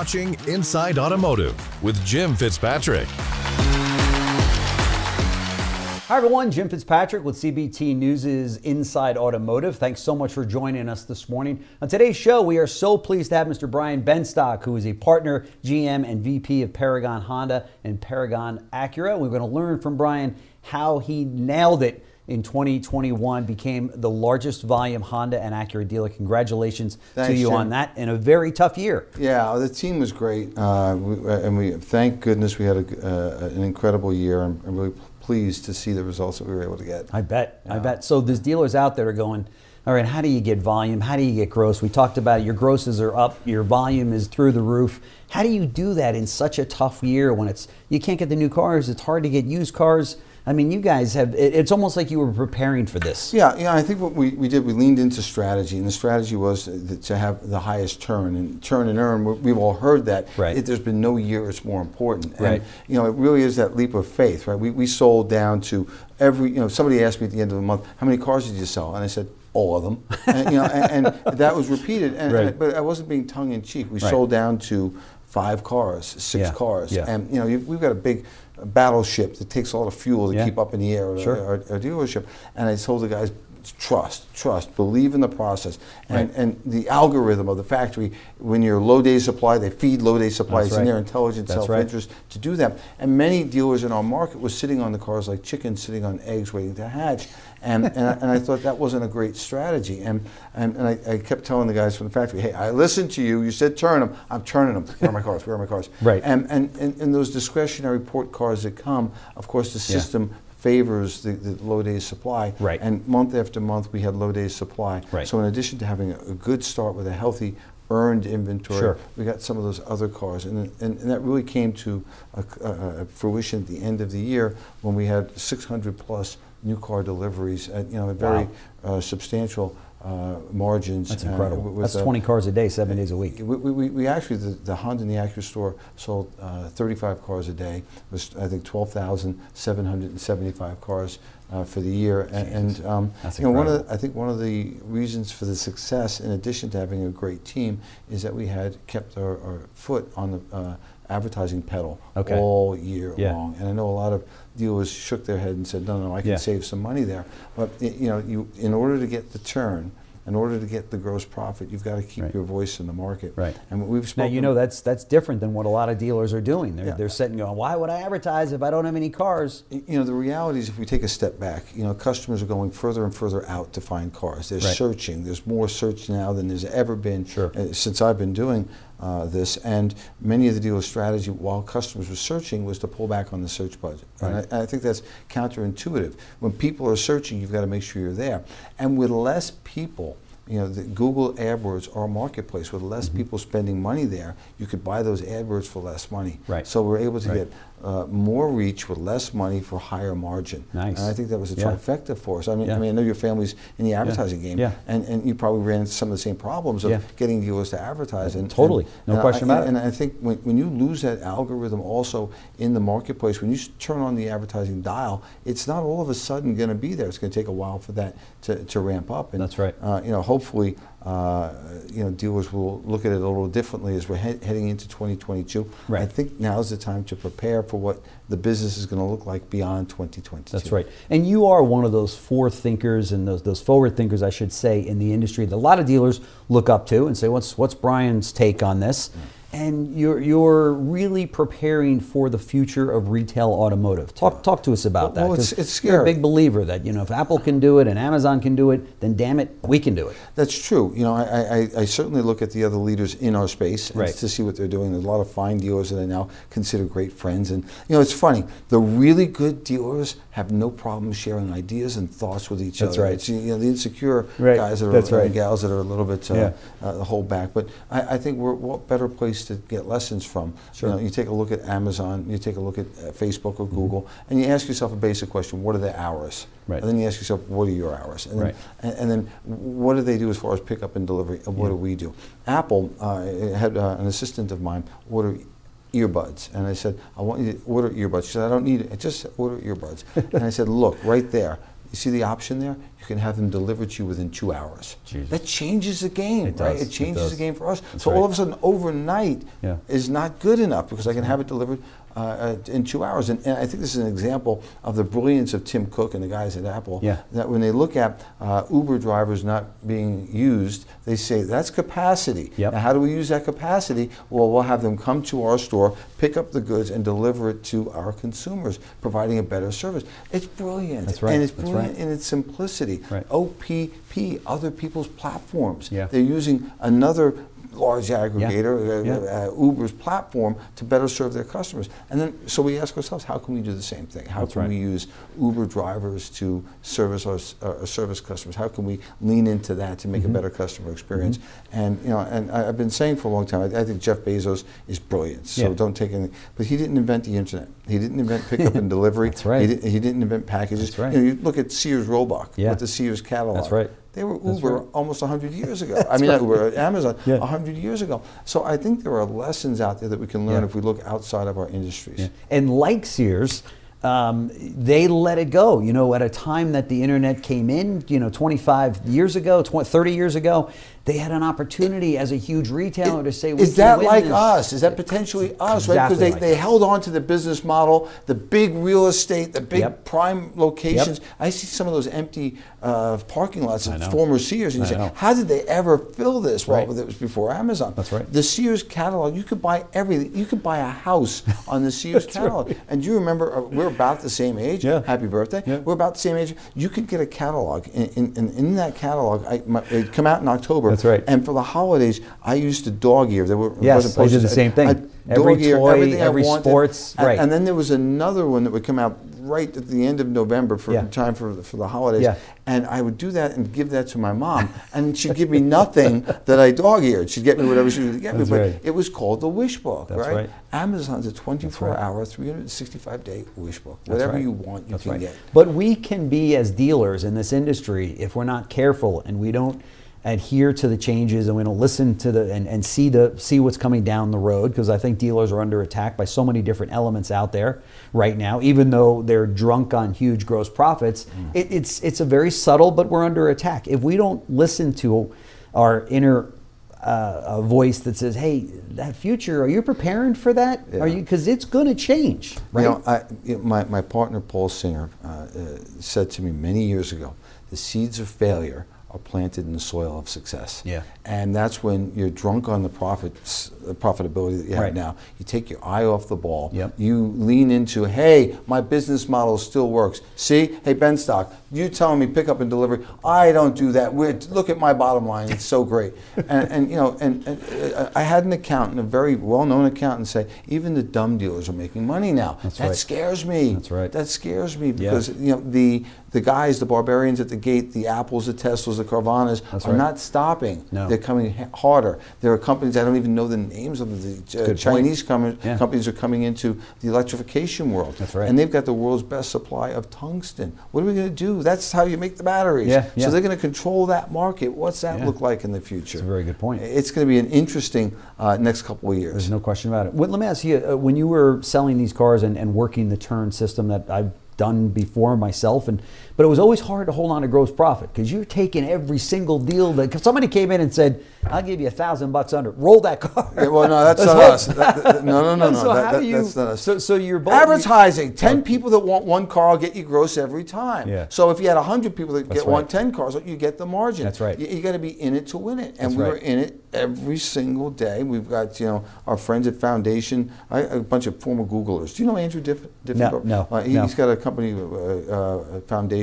watching Inside Automotive with Jim Fitzpatrick. Hi, everyone. Jim Fitzpatrick with CBT News' Inside Automotive. Thanks so much for joining us this morning. On today's show, we are so pleased to have Mr. Brian Benstock, who is a partner, GM, and VP of Paragon Honda and Paragon Acura. We're going to learn from Brian how he nailed it in 2021, became the largest volume Honda and Acura dealer. Congratulations Thanks, to you Jim. on that in a very tough year. Yeah, the team was great, uh, we, and we thank goodness we had a, uh, an incredible year. I'm, I'm really pleased to see the results that we were able to get. I bet. I bet. So there's dealers out there are going, all right, how do you get volume? How do you get gross? We talked about it. your grosses are up, your volume is through the roof. How do you do that in such a tough year when it's you can't get the new cars, it's hard to get used cars? I mean, you guys have it, it's almost like you were preparing for this. Yeah, yeah. I think what we, we did, we leaned into strategy, and the strategy was to have the highest turn and turn and earn. we- We've all heard that. Right. It, there's been no year it's more important. And, Right. You know, it really is that leap of faith, right? We, we sold down to every. You know, somebody asked me at the end of the month, how many cars did you sell? And I said. All of them, and, you know, and, and that was repeated. And, Right. and- but I wasn't being tongue in cheek. We Right. sold down to five cars, six Yeah, cars, yeah. and you know, we've got a big battleship that takes a lot of fuel to Yeah. keep up in the air. Sure. Our, our dealership, and I told the guys, trust, trust, believe in the process, and Right. and the algorithm of the factory. When you're low day supply, they feed low day supply. That's it's in their intelligent That's self interest to do that. And many dealers in our market were sitting on the cars like chickens sitting on eggs waiting to hatch. And, and, I, and I thought that wasn't a great strategy. And, and, and I, I kept telling the guys from the factory, hey, I listened to you. You said turn them. I'm turning them. Where are my cars? Where are my cars? Right. And, and, and, and those discretionary port cars that come, of course, the Yeah. Favors the, the low days supply. Right. And month after month, we had low days supply. Right. So in addition to having a, a good start with a healthy earned inventory, Sure. we got some of those other cars, and, and, and that really came to a, a, a fruition at the end of the year when we had 600 plus new car deliveries at you know at very Wow. uh, substantial uh, margins. That's uh, incredible. with, That's uh, 20 cars a day, seven days a week. we, we, we actually, the, the Honda and the Acura store sold uh, 35 cars a day. It was, I think, 12,775 cars uh, for the year. And, and um, you know, one of the, I think one of the reasons for the success, in addition to having a great team, is that we had kept our, our foot on the uh, advertising pedal Okay. all year Yeah. long. And I know a lot of dealers shook their head and said, "No, no, I can Yeah. save some money there." But y- you know, you in order to get the turn. In order to get the gross profit, you've got to keep Right. your voice in the market. Right. And we've Now you know that's that's different than what a lot of dealers are doing. They're, Yeah. they're sitting going, why would I advertise if I don't have any cars? you know the reality is if we take a step back you know customers are going further and further out to find cars they're Right. searching there's more search now than there's ever been Sure. uh, since i've been doing uh, this and many of the dealers strategy while customers were searching was to pull back on the search budget Right. and I, I think that's counterintuitive when people are searching you've got to make sure you're there and with less people you know, the Google AdWords are a marketplace with less people spending money there. You could buy those AdWords for less money. Right. So we're able to Right. get uh, more reach with less money for higher margin. Nice. And I think that was a Yeah. trifecta for us. I mean, Yeah. I mean, I know your family's in the advertising game, Yeah. and, and you probably ran into some of the same problems of Yeah. getting dealers to advertise. And, Totally. and- No and question I, about it. And I think when, when you lose that algorithm also in the marketplace, when you turn on the advertising dial, it's not all of a sudden going to be there. It's going to take a while for that to, to ramp up. And, That's right. Uh, you know, hopefully, uh, you know, dealers will look at it a little differently as we're he- heading into 2022. Right. I think now is the time to prepare for what the business is going to look like beyond 2022. That's right. And you are one of those forward thinkers and those, those forward thinkers, I should say, in the industry that a lot of dealers look up to and say, what's, what's Brian's take on this? And you're, you're really preparing for the future of retail automotive. Talk, talk to us about Well, that. it's- 'cause it's You're a big believer that, you know, if Apple can do it and Amazon can do it, then damn it, we can do it. That's true. You know, I, I, I certainly look at the other leaders in our space Right. to see what they're doing. There's a lot of fine dealers that I now consider great friends. And, you know, it's funny. The really good dealers have no problem sharing ideas and thoughts with each That's other. right. It's, you know, the insecure Right. guys that are, That's right. and gals that are a little bit uh, Yeah. uh, hold back. But I, I think we're what better place to get lessons from. Sure. You, know, you take a look at Amazon, you take a look at uh, Facebook Mm-hmm. or Google, and you ask yourself a basic question: What are their hours? Right. And then you ask yourself, what are your hours? And Right. then, and, and then what do they do as far as pickup and delivery, and what do we do? Apple uh, had uh, an assistant of mine order earbuds, and I said, I want you to order earbuds. She said, I don't need it. I just order earbuds. and I said, look, right there. You see the option there? You can have them delivered to you within two hours. Jesus. That changes the game, It right? does, It it changes does. the game for us. That's so all of a sudden, overnight Yeah. is not good enough because I can have it delivered uh, uh, in two hours. And, and I think this is an example of the brilliance of Tim Cook and the guys at Apple. Yeah. That when they look at uh, Uber drivers not being used, they say that's capacity. Yep. Now, how do we use that capacity? Well, we'll have them come to our store, pick up the goods, and deliver it to our consumers, providing a better service. It's brilliant. That's right, And it's brilliant right. in its simplicity. Right. OPP, other people's platforms. Yeah. They're using another large aggregator, uh, Yeah. uh, Uber's platform, to better serve their customers. And then, so we ask ourselves, how can we do the same thing? How That's can right. we use Uber drivers to service our, s- uh, service customers? How can we lean into that to Mm-hmm. make a better customer experience? And you know, and I, I've been saying for a long time, I, I think Jeff Bezos is brilliant. So Yeah. don't take anything. But he didn't invent the internet. He didn't invent pickup and delivery. That's right. He, di- he didn't invent packages. That's right. You, know, you look at Sears Roebuck Yeah. with the Sears catalog. That's right. They were That's Uber right. almost 100 years ago. I mean, not Uber, Amazon, Yeah. 100 years ago. So I think there are lessons out there that we can learn Yeah. if we look outside of our industries. Yeah. And like Sears, um, they let it go. You know, at a time that the internet came in, you know, 25 years ago, 20, 30 years ago, they had an opportunity as a huge retailer to say, Is that like this. us? Is that potentially us? Right? Because they, like they held on to the business model, the big real estate, the big Yep. prime locations. I see some of those empty uh, parking lots of former Sears, and you I say, know. how did they ever fill this? Well, Right. it was before Amazon. That's right. The Sears catalog, you could buy everything. You could buy a house on the Sears catalog. right. And do you remember, uh, we're about the same age. Yeah. Happy birthday. Yeah. We're about the same age. You could get a catalog. In, in, in, in that catalog, I, my, it come out in October. That's right. And for the holidays, I used to dog ear. There were Yes, I did the same thing. I'd Every dog ear toy, everything I wanted. sports, And, right. and then there was another one that would come out right at the end of November for Yeah. time for, for the holidays. Yeah. And I would do that and give that to my mom. and she'd give me nothing that I dog eared. She'd get me whatever she would get That's me. But right. it was called the Wish Book, That's right? right. Amazon's a 24 right. hour, 365 day Wish Book. Whatever you want, you That's can right. get. But we can be as dealers in this industry if we're not careful and we don't adhere to the changes and we don't listen to the and, and see the see what's coming down the road because I think dealers are under attack by so many different elements out there right now. Even though they're drunk on huge gross profits, Mm. it, it's it's a very subtle, but we're under attack if we don't listen to our inner uh, a voice that says, "Hey, that future, are you preparing for that? Are you because it's going to change, right?" You know, I, my, my partner Paul Singer uh, uh, said to me many years ago, the seeds of failure are planted in the soil of success. Yeah. And that's when you're drunk on the profits, the profitability that you have Right. now. You take your eye off the ball. Yep. You lean into, hey, my business model still works. See, hey Benstock, you telling me pick up and delivery. I don't do that. We're, look at my bottom line. It's so great. and, and you know, and, and uh, I had an accountant, a very well-known accountant, say even the dumb dealers are making money now. That's that right. scares me. That's right. That scares me Yeah. because you know the the guys, the barbarians at the gate, the Apples, the Teslas, the Carvanas That's are right. not stopping. No. They're coming ha- harder. There are companies I don't even know the names of. The uh, Chinese com- Yeah. companies are coming into the electrification world. That's right. And they've got the world's best supply of tungsten. What are we going to do? That's how you make the batteries. Yeah, yeah. So they're going to control that market. What's that Yeah. look like in the future? That's a very good point. It's going to be an interesting uh, next couple of years. There's no question about it. Well, let me ask you: uh, when you were selling these cars and, and working the turn system that I've done before myself, and but it was always hard to hold on to gross profit because you're taking every single deal that. If somebody came in and said, "I'll give you a thousand bucks under," roll that car. Yeah, well, no, that's not us. That- that- no, no, no, no. So that- how do you? that's not us. So, so you're both Advertising. Ten people that want one car will get you gross every time. Yeah. So if you had hundred people that That's get want right. ten cars, you get the margin. That's right. You, got to be in it to win it, and That's we right. were in it every single day. We've got you know our friends at Foundation, I, a bunch of former Googlers. Do you know Andrew Diff? Diffenberg? no, Uh, he, no. has got a company, uh, uh,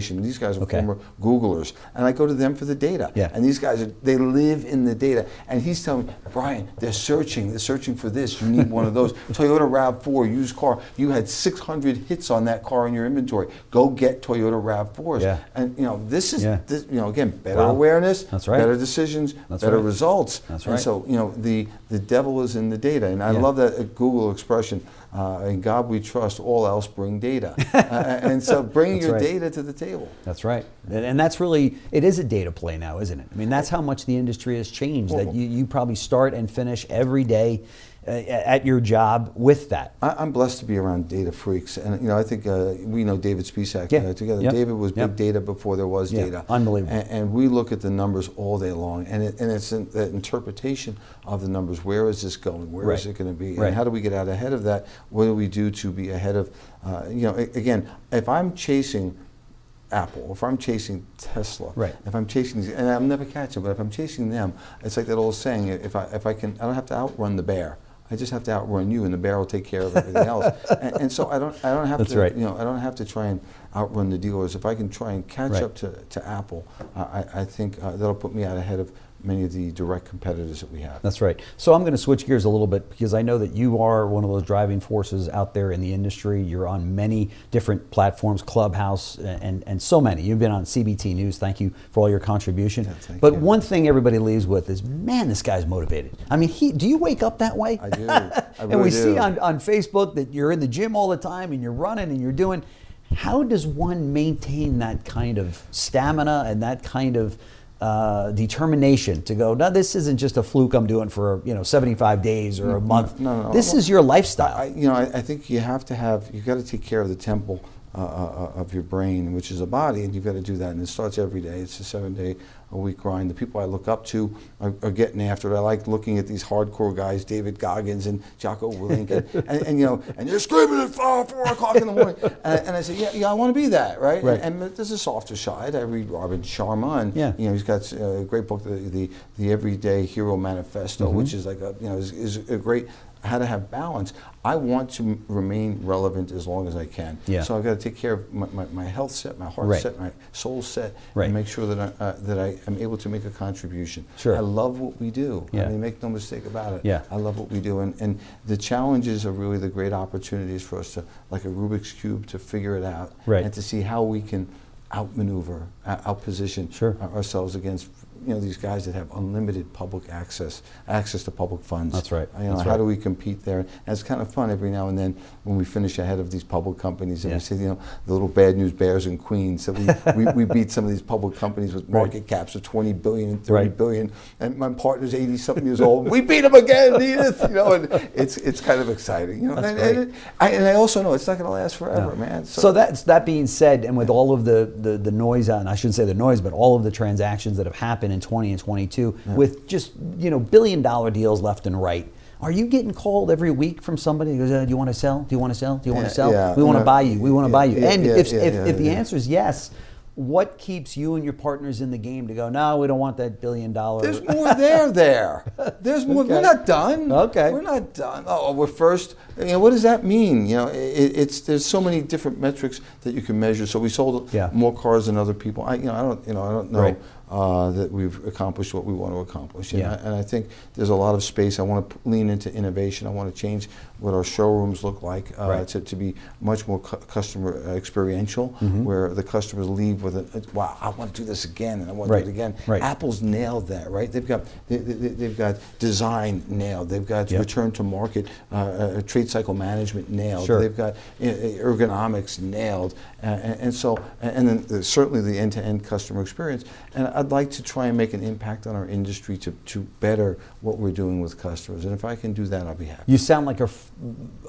Foundation. These guys are Okay. former Googlers, and I go to them for the data. Yeah. And these guys, are, they live in the data. And he's telling me, Brian, they're searching. They're searching for this. You need one of those. Toyota RAV4 used car. You had 600 hits on that car in your inventory. Go get Toyota RAV4s. Yeah. And you know, this is, Yeah. this, you know, again, better Wow. awareness, That's right. better decisions, That's better right. results. That's And right. so, you know, the the devil is in the data. And I Yeah. love that uh, Google expression. Uh, in God we trust. All else bring data. uh, and so, bring your right. data to the table. That's right. And, and that's really, it is a data play now, isn't it? I mean, that's how much the industry has changed. That you, you probably start and finish every day uh, at your job with that? I, I'm blessed to be around data freaks, and you know I think uh, we know David Spisak Yeah. uh, together. Yep. David was Yep. big data before there was Yeah. data. Unbelievable. And, and we look at the numbers all day long, and it, and it's in, the interpretation of the numbers. Where is this going? Where is Right. it going to be? Right. And how do we get out ahead of that? What do we do to be ahead of? Uh, you know, again, if I'm chasing. Apple, if I'm chasing Tesla, Right. if I'm chasing, these, and I'll never catch them, but if I'm chasing them, it's like that old saying: if I if I can, I don't have to outrun the bear. I just have to outrun you, and the bear will take care of everything else. And, and so I don't, I don't have That's to, right. you know, I don't have to try and outrun the dealers. If I can try and catch Right. up to, to Apple, uh, I, I think uh, that'll put me out ahead of many of the direct competitors that we have. That's right. So I'm going to switch gears a little bit because I know that you are one of those driving forces out there in the industry. You're on many different platforms, Clubhouse, and, and so many. You've been on CBT News. Thank you for all your contribution. Yeah, but you. one thing everybody leaves with is, man, this guy's motivated. I mean, he, do you wake up that way? I do. I and really we see on, on Facebook that you're in the gym all the time and you're running and you're doing. How does one maintain that kind of stamina and that kind of uh, determination to go? No, this isn't just a fluke I'm doing for you know 75 days or a month. no, no, this no. is your lifestyle. I, you know, I, I think you have to have, you've got to take care of the temple uh, uh, of your brain, which is a body, and you've got to do that. And it starts every day. It's a seven day a week grind. The people I look up to are, are getting after it. I like looking at these hardcore guys, David Goggins and Jocko Willink, and, and, and, you know, and you're screaming at four, four o'clock in the morning. And, and I say, yeah, yeah, I want to be that, right? Right. And, and there's a softer side. I read Robin Sharma, and Yeah. you know, he's got a great book, the, the, the Everyday Hero Manifesto, Mm-hmm. which is like a, you know, is, is a great how to have balance. I want to remain relevant as long as I can. Yeah. So I've got to take care of my, my, my health set, my heart Right. set, my soul set, Right. and make sure that I, uh, that I am able to make a contribution. Sure. I love what we do. Yeah. I mean, make no mistake about it. Yeah. I love what we do, and, and the challenges are really the great opportunities for us to, like a Rubik's cube, to figure it out Right. and to see how we can outmaneuver, uh, outposition Sure. ourselves against you know these guys that have unlimited public access access to public funds. That's right. You know, That's how right. do we compete there? And it's kind of fun every now and then when we finish ahead of these public companies and Yeah. we see you know the little bad news bears and queens. So we, we, we beat some of these public companies with Right. market caps of 20 billion and 30 Right. billion. And my partner's 80 something years old. We beat them again, Edith. You know, and it's it's kind of exciting. You know, That's and, great. and, it- I, and I also know it's not going to last forever, Yeah. man. So, that's that being said, and with all of the, the, the noise, and I shouldn't say the noise, but all of the transactions that have happened in 20 and 22 with just you know billion dollar deals left and right. Are you getting called every week from somebody who goes, uh, "Do you want to sell? Do you want to sell? Do you want Yeah, to sell? yeah, we want to buy you. We want to yeah, buy you." and yeah, if, yeah, if, yeah, if the yeah. answer is yes, what keeps you and your partners in the game to go? No, we don't want that billion dollar. There's more there. There. There's more. Okay. We're not done. Okay. We're not done. Oh, we're first. You know, what does that mean? You know, it, it's there's so many different metrics that you can measure. So we sold Yeah. more cars than other people. I, you know, I don't. You know, I don't know. Right. Uh, that we've accomplished what we want to accomplish, and, Yeah. I, and I think there's a lot of space. I want to lean into innovation. I want to change what our showrooms look like uh, Right. to, to be much more cu- customer uh, experiential, Mm-hmm. where the customers leave with a, wow, I want to do this again, and I want Right. to do it again. Right. Apple's nailed that, right? They've got they, they, they've got design nailed. They've got Yep. return to market, uh, uh, trade cycle management nailed. Sure. They've got uh, ergonomics nailed, uh, and, and so and then certainly the end-to-end customer experience. And I'd like to try and make an impact on our industry to to better what we're doing with customers. And if I can do that, I'll be happy. You sound like a, f-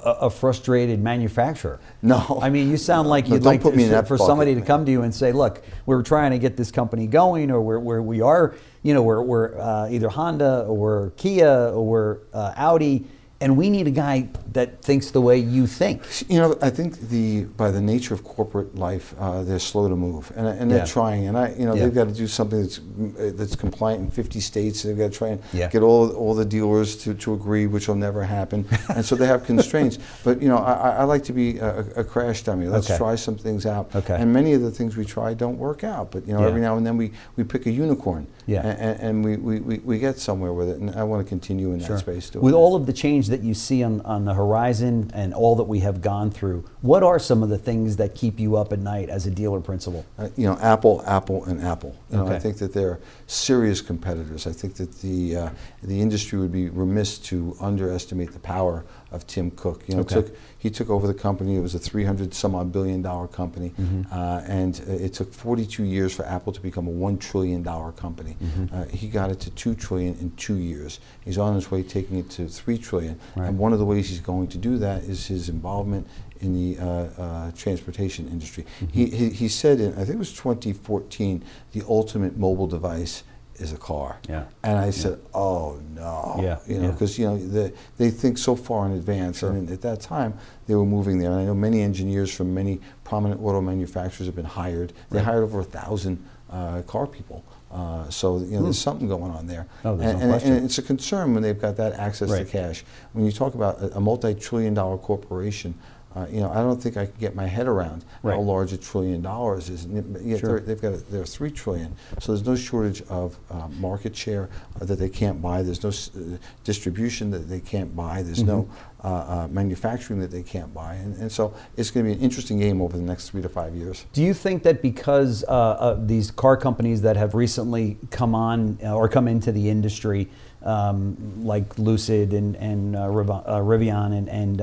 a- a frustrated manufacturer. No. I mean, you sound like No, you'd like to- me for somebody to come to you and say, "Look, we're trying to get this company going, or we're, we're we are, you know, we're, we're uh, either Honda or Kia or uh, Audi, and we need a guy that thinks the way you think." You know, I think the by the nature of corporate life, uh, they're slow to move, and, and they're Yeah. trying. And I, you know, Yeah. they've got to do something that's uh, that's compliant in 50 states. They've got to try and Yeah. get all all the dealers to, to agree, which will never happen. and so they have constraints. But you know, I, I- like to be a, a crash dummy. Let's Okay. try some things out. Okay. And many of the things we try don't work out. But you know, every now and then we, we pick a unicorn. Yeah. And, and we, we, we, get somewhere with it. And I want to continue in that space. Doing With that. all of the change that you see on, on the horizon and all that we have gone through, what are some of the things that keep you up at night as a dealer principal? Uh, you know, Apple, Apple, and Apple. You know, I think that they're serious competitors. I think that the uh, the industry would be remiss to underestimate the power of Tim Cook. You know, Okay. took he took over the company. It was a 300 some odd billion dollar company, Mm-hmm. uh, and uh, it took 42 years for Apple to become a one trillion dollar company. Mm-hmm. Uh, he got it to two trillion in two years. He's on his way taking it to three trillion. Right. And one of the ways he's going to do that is his involvement in the uh, uh, transportation industry. Mm-hmm. He, he he said in I think it was 2014, the ultimate mobile device is a car. Yeah. And I said, oh no. Yeah, You know, yeah. because you know they, they think so far in advance, and at that time they were moving there. And I know many engineers from many prominent auto manufacturers have been hired. They Right. hired over a thousand uh, car people. Uh, so you know, there's something going on there. Hmm. Oh, and, no and- and it's a concern when they've got that access Right. to cash. When you talk about a, a multi-trillion-dollar corporation. Uh, you know, I don't think I can get my head around how large a trillion dollars is. Yet- Sure. they're- they've got a, they're three trillion, so there's no shortage of uh, market share uh, that they can't buy. There's no s- uh, distribution that they can't buy. There's no Mm-hmm. Uh, uh, manufacturing that they can't buy, and, and so it's going to be an interesting game over the next three to five years. Do you think that because uh, uh, these car companies that have recently come on uh, or come into the industry, um, like Lucid and, and uh, Rivian and and,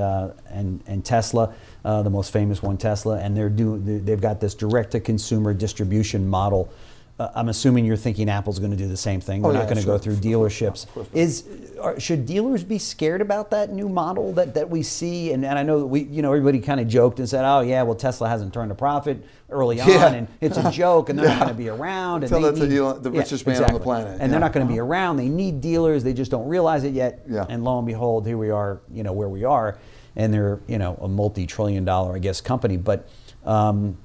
and and Tesla, the most famous one, Tesla, and they're doing they've got this direct to consumer distribution model. Uh, I'm assuming you're thinking Apple's going to do the same thing. Oh, They're yeah, not going to sure. go through dealerships. not. Of course. Is are, should dealers be scared about that new model that, that we see? And, and I know that we, you know, everybody kind of joked and said, "Oh yeah, well Tesla hasn't turned a profit early on, Yeah. and it's a joke, and they're not going to be around." And Tell they that to need- Elon- the richest man on the planet. And Yeah. they're not going to be around. They need dealers. They just don't realize it yet. Yeah. And lo and behold, here we are. You know where we are, and they're you know a multi-trillion-dollar, I guess, company. But um,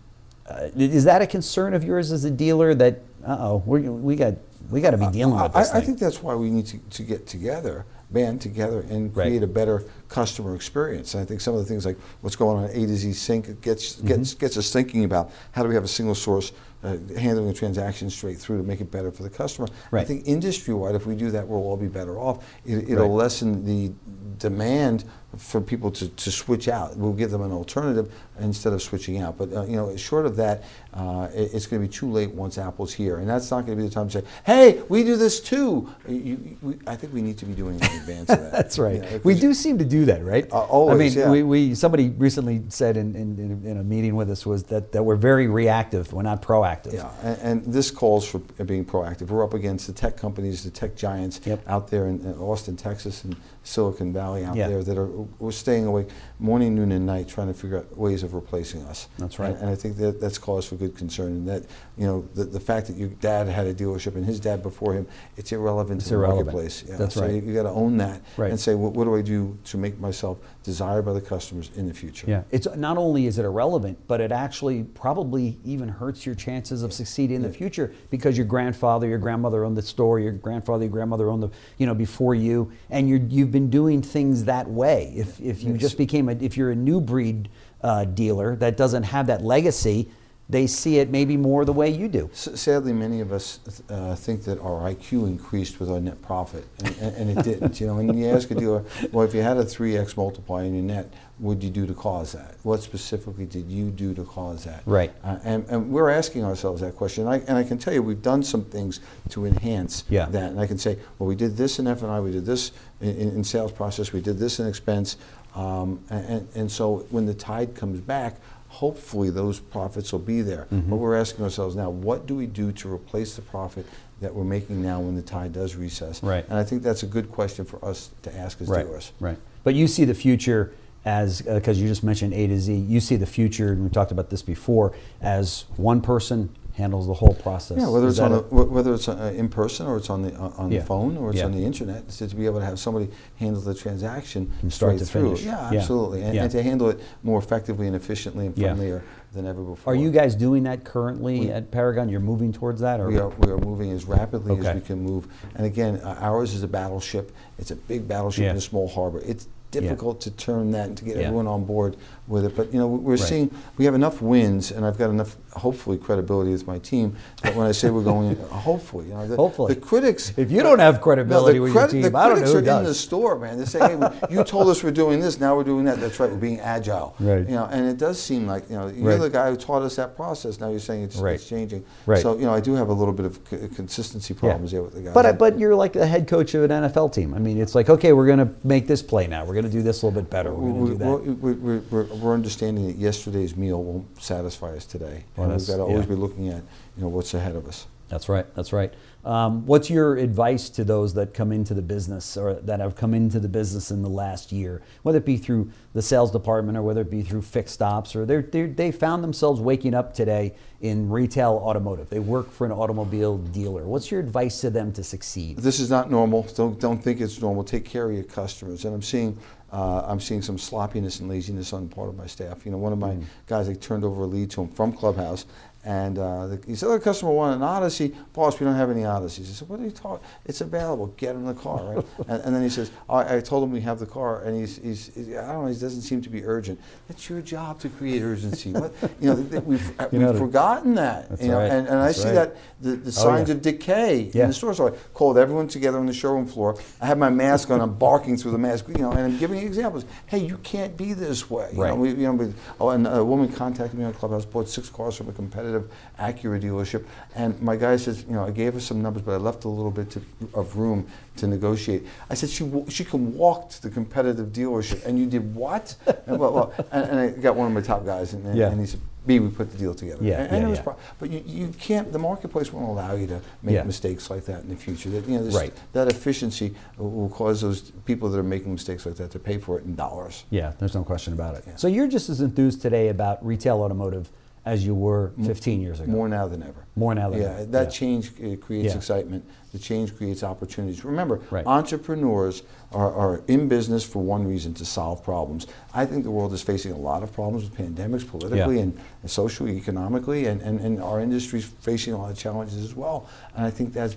is that a concern of yours as a dealer? That uh oh, we we got we got to be dealing with I, this I thing. think that's why we need to, to get together, band together, and Right. create a better customer experience. And I think some of the things like what's going on at A2Z Sync gets Mm-hmm. gets gets us thinking about how do we have a single source uh, handling a transaction straight through to make it better for the customer. I think industry wide, if we do that, we'll all be better off. It, it'll Right. lessen the demand for people to, to switch out. We'll give them an alternative instead of switching out. But uh, you know, short of that, uh, it- it's going to be too late once Apple's here, and that's not going to be the time to say, "Hey, we do this too." You, we, I think we need to be doing it in advance of that. That's right. You know, we do seem to do that, right? Uh, always, I mean, yeah. we, we somebody recently said in, in, in, in a meeting with us was that, that we're very reactive. We're not proactive. Yeah, and, and this calls for being proactive. We're up against the tech companies, the tech giants Yep. out there in, in Austin, Texas, and Silicon Valley out Yeah. there that are we're staying awake morning, noon, and night trying to figure out ways of replacing us. That's right. And, and I think that that's cause for good concern. And that you know the, the fact that your dad had a dealership and his dad before him, it's irrelevant It's to the marketplace. Yeah, That's so right. You, you got to own that Right. and say, what, what do I do to make myself desired by the customers in the future? Yeah, it's not only is it irrelevant, but it actually probably even hurts your chances of succeeding in the future because your grandfather, your grandmother owned the store, your grandfather, your grandmother owned the, you know, before you, and you you've been doing things that way. If if you just became a, if you're a new breed uh, dealer that doesn't have that legacy, they see it maybe more the way you do. S- Sadly, many of us uh, think that our IQ increased with our net profit, and, and, and it didn't. You know, when you ask a dealer, well, if you had a 3x multiplier in your net, what did you do to cause that? What specifically did you do to cause that? Right. Uh, and, and we're asking ourselves that question. And I, and I can tell you, we've done some things to enhance Yeah. that. And I can say, well, we did this in F&I, we did this in, in in sales process, we did this in expense. Um, and, and so when the tide comes back, hopefully those profits will be there. Mm-hmm. But we're asking ourselves now, what do we do to replace the profit that we're making now when the tide does recess? Right. And I think that's a good question for us to ask as right, dealers. Right. But you see the future as because you just mentioned A to Z. You see the future, and we talked about this before, as one person handles the whole process. Yeah, whether Is it's on wh- whether it's uh, in person or it's on the uh, on Yeah. the phone or it's Yeah. on the internet, so to be able to have somebody handle the transaction From start straight to through. finish. Yeah, absolutely, and, and to handle it more effectively and efficiently and friendlier than ever before. Are you guys doing that currently We- at Paragon? You're moving towards that, or We are, we are moving as rapidly Okay. as we can move. And again, uh, ours is a battleship. It's a big battleship in a small harbor. It's difficult to turn that and to get everyone on board with it. But you know, we're Right. seeing we have enough wins, and I've got enough, hopefully, credibility with my team that when I say we're going, hopefully, you know, the, Hopefully. the critics. If you don't have credibility no, with your team, the I don't know critics are in the store, man. They say, "Hey, you told us we're doing this. Now we're doing that." That's right. We're being agile. Right. You know, and it does seem like you know you're Right. the guy who taught us that process. Now you're saying it's, Right. it's changing. Right. So you know, I do have a little bit of c- consistency problems there with the guys. But but you're like the head coach of an NFL team. I mean, it's like okay, we're going to make this play now. We're going going to do this a little bit better. We're going to do that. We're, we're, we're, we're understanding that yesterday's meal won't satisfy us today, Well, and we've got to always yeah. be looking at you know what's ahead of us. That's right. That's right. Um, what's your advice to those that come into the business or that have come into the business in the last year, whether it be through the sales department or whether it be through fixed ops, or they're, they're, they found themselves waking up today in retail automotive? They work for an automobile dealer. What's your advice to them to succeed? This is not normal. Don't don't think it's normal. Take care of your customers. And I'm seeing uh, I'm seeing some sloppiness and laziness on part of my staff. You know, one of my guys, I turned over a lead to him from Clubhouse, and uh, the, he said, "Oh, the customer wanted an Odyssey, boss. We don't have any Odysseys." I said, "What are you talking? It's available. Get him the car." Right? and, and then he says, I, "I told him we have the car, and he's, he's, he's I don't know. He doesn't seem to be urgent. It's your job to create urgency. What you know? th- th- We've, You we've know, forgotten that. That's you know, right. and, and I see right. that the, the Oh, signs yeah. of decay Yeah. in the store. So I called everyone together on the showroom floor. I have my mask on. I'm barking through the mask, you know, and I'm giving examples. Hey, you can't be this way. You Right. know, we, you know, we, oh, and a woman contacted me on Clubhouse, bought six cars from a competitive Acura dealership, and my guy says, you know, I gave her some numbers, but I left a little bit to, of room to negotiate. I said she she can walk to the competitive dealership, and you did what? and, well, well, and, and I got one of my top guys, and, and, Yeah. and he said. B, we put the deal together. Yeah, and, and yeah, it was yeah. pro- but you, you can't. The marketplace won't allow you to make Yeah. mistakes like that in the future. That you know, this- Right. that efficiency will cause those people that are making mistakes like that to pay for it in dollars. Yeah, there's no question about it. So you're just as enthused today about retail automotive as you were 15 years ago. More now than ever. More now than ever. yeah, ever, that yeah. change uh, creates Yeah. excitement. The change creates opportunities. Remember, Right. entrepreneurs are, are in business for one reason to solve problems. I think the world is facing a lot of problems with pandemics, politically and, and socially, economically, and, and, and our industry's facing a lot of challenges as well. And I think that's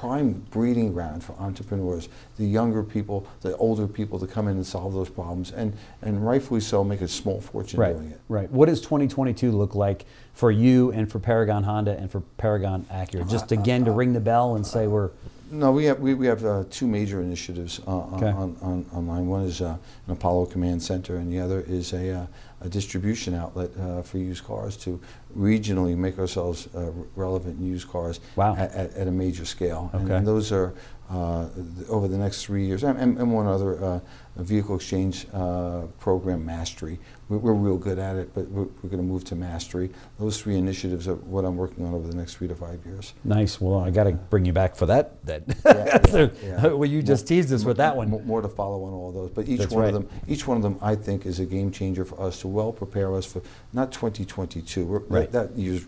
prime breeding ground for entrepreneurs, the younger people, the older people to come in and solve those problems, and, and rightfully so, make a small fortune Right, doing it. right. What does 2022 look like for you and for Paragon Honda and for Paragon Acura? Just again to ring the bell and say we're No, we have we, we have uh, two major initiatives uh, on- Okay. on, on, online. One is uh, an Apollo Command Center, and the other is a, uh, a distribution outlet uh, for used cars to regionally make ourselves uh, relevant in used cars Wow. at, at, at a major scale. Okay. and those are uh, th- over the next three years, and, and, and one other uh, vehicle exchange uh, program, Mastery. We're, we're real good at it, but we're, we're going to move to Mastery. Those three initiatives are what I'm working on over the next three to five years. nice. Well, I got to bring you back for that. That Yeah, yeah, yeah. well, you just teased us with that one. More to follow on all those, but each That's one right. of them, each one of them, I think, is a game changer for us to well prepare us for not 2022. We're, Right. That, year's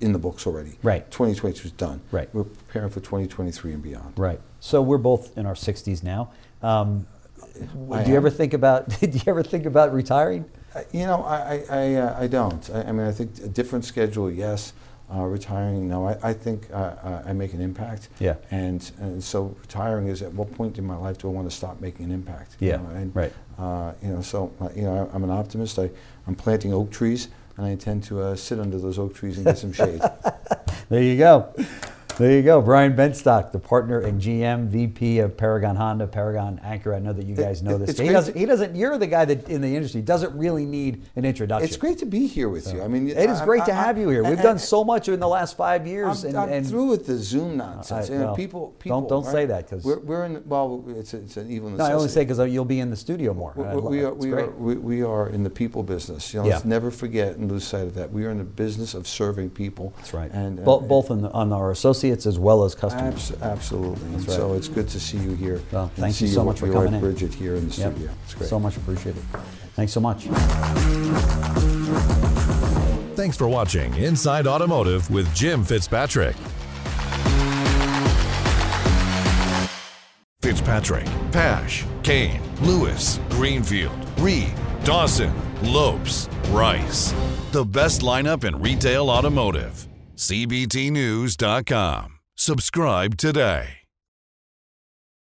in the books already. Right. 2022 is done. Right. We're preparing for 2023 and beyond. Right. So we're both in our 60s now. Um, do you ever think about? Do you ever think about retiring? Uh, You know, I, I, I, uh, I don't. I, I mean, I think a different schedule, yes. Uh, retiring, no. I, I think uh, uh, I make an impact. Yeah. And, and so retiring is at what point in my life do I want to stop making an impact? you Yeah, know, and, right. Uh, you know, so uh, you know, I'm an optimist. I, I'm planting oak trees, and I intend to uh, sit under those oak trees and get some shade. There you go. There you go. Brian Benstock, the partner and GM, VP of Paragon Honda, Paragon Acura. I know that you guys know this. He doesn't, he doesn't, you're the guy that in the industry doesn't really need an introduction. it's great to be here with you. I mean, It is I- great to I- have you here. We've I- done so much in the last five years. I'm, and, I'm and through with the Zoom nonsense. I- You know, well, people, don't- don't right? say that 'cause- we're, we're in. Well, it's it's an evil no. I only say because you'll be in the studio more. We, we- we are, we, are, we, we are in the people business. You know, let's never forget and lose sight of that. We are in the business of serving people. That's right. And Bo- both on, the, on our associates as well as customers. abs- absolutely. And That's So it's good to see you here. Well, thank you so much for your coming in. Bridget here in the Yep. studio. It's great. So much appreciated. Thanks so much. Thanks for watching Inside Automotive with Jim Fitzpatrick. Fitzpatrick, Pash, Kane, Lewis, Greenfield, Reed, Dawson, Lopes, Rice. The best lineup in retail automotive. CBTNews.com. Subscribe today.